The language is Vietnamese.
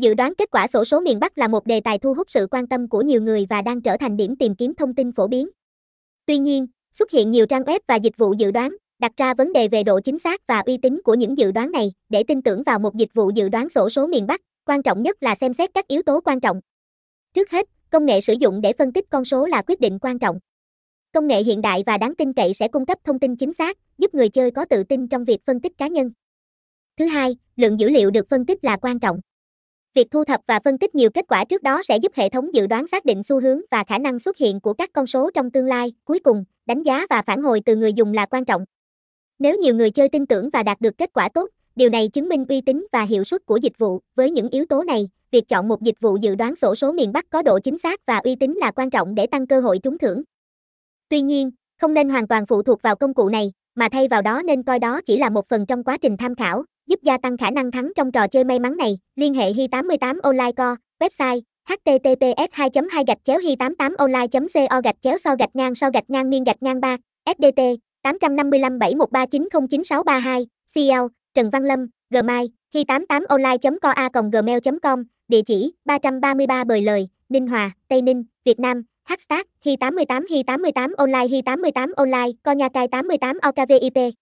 Dự đoán kết quả sổ số miền Bắc là một đề tài thu hút sự quan tâm của nhiều người và đang trở thành điểm tìm kiếm thông tin phổ biến. Tuy nhiên, xuất hiện nhiều trang web và dịch vụ dự đoán, đặt ra vấn đề về độ chính xác và uy tín của những dự đoán này. Để tin tưởng vào một dịch vụ dự đoán sổ số miền Bắc, quan trọng nhất là xem xét các yếu tố quan trọng. Trước hết, công nghệ sử dụng để phân tích con số là quyết định quan trọng. Công nghệ hiện đại và đáng tin cậy sẽ cung cấp thông tin chính xác, giúp người chơi có tự tin trong việc phân tích cá nhân. Thứ hai, lượng dữ liệu được phân tích là quan trọng. Việc thu thập và phân tích nhiều kết quả trước đó sẽ giúp hệ thống dự đoán xác định xu hướng và khả năng xuất hiện của các con số trong tương lai. Cuối cùng, đánh giá và phản hồi từ người dùng là quan trọng. Nếu nhiều người chơi tin tưởng và đạt được kết quả tốt, điều này chứng minh uy tín và hiệu suất của dịch vụ. Với những yếu tố này, việc chọn một dịch vụ dự đoán sổ số miền Bắc có độ chính xác và uy tín là quan trọng để tăng cơ hội trúng thưởng. Tuy nhiên, không nên hoàn toàn phụ thuộc vào công cụ này, mà thay vào đó nên coi đó chỉ là một phần trong quá trình tham khảo, giúp gia tăng khả năng thắng trong trò chơi may mắn này. Liên hệ Hi 88 Online Co, website https 2 2 gạch chéo hi 88 online co gạch chéo so gạch ngang so gạch ngang miên gạch ngang 3 sdt 855 71390632 cl Trần Văn Lâm gmail hi 88 online co a gmail com địa chỉ 333 bời lời Ninh Hòa Tây Ninh Việt Nam hashtag hi 88 hi 88 online hi 88 online co nhà cai 88 okvip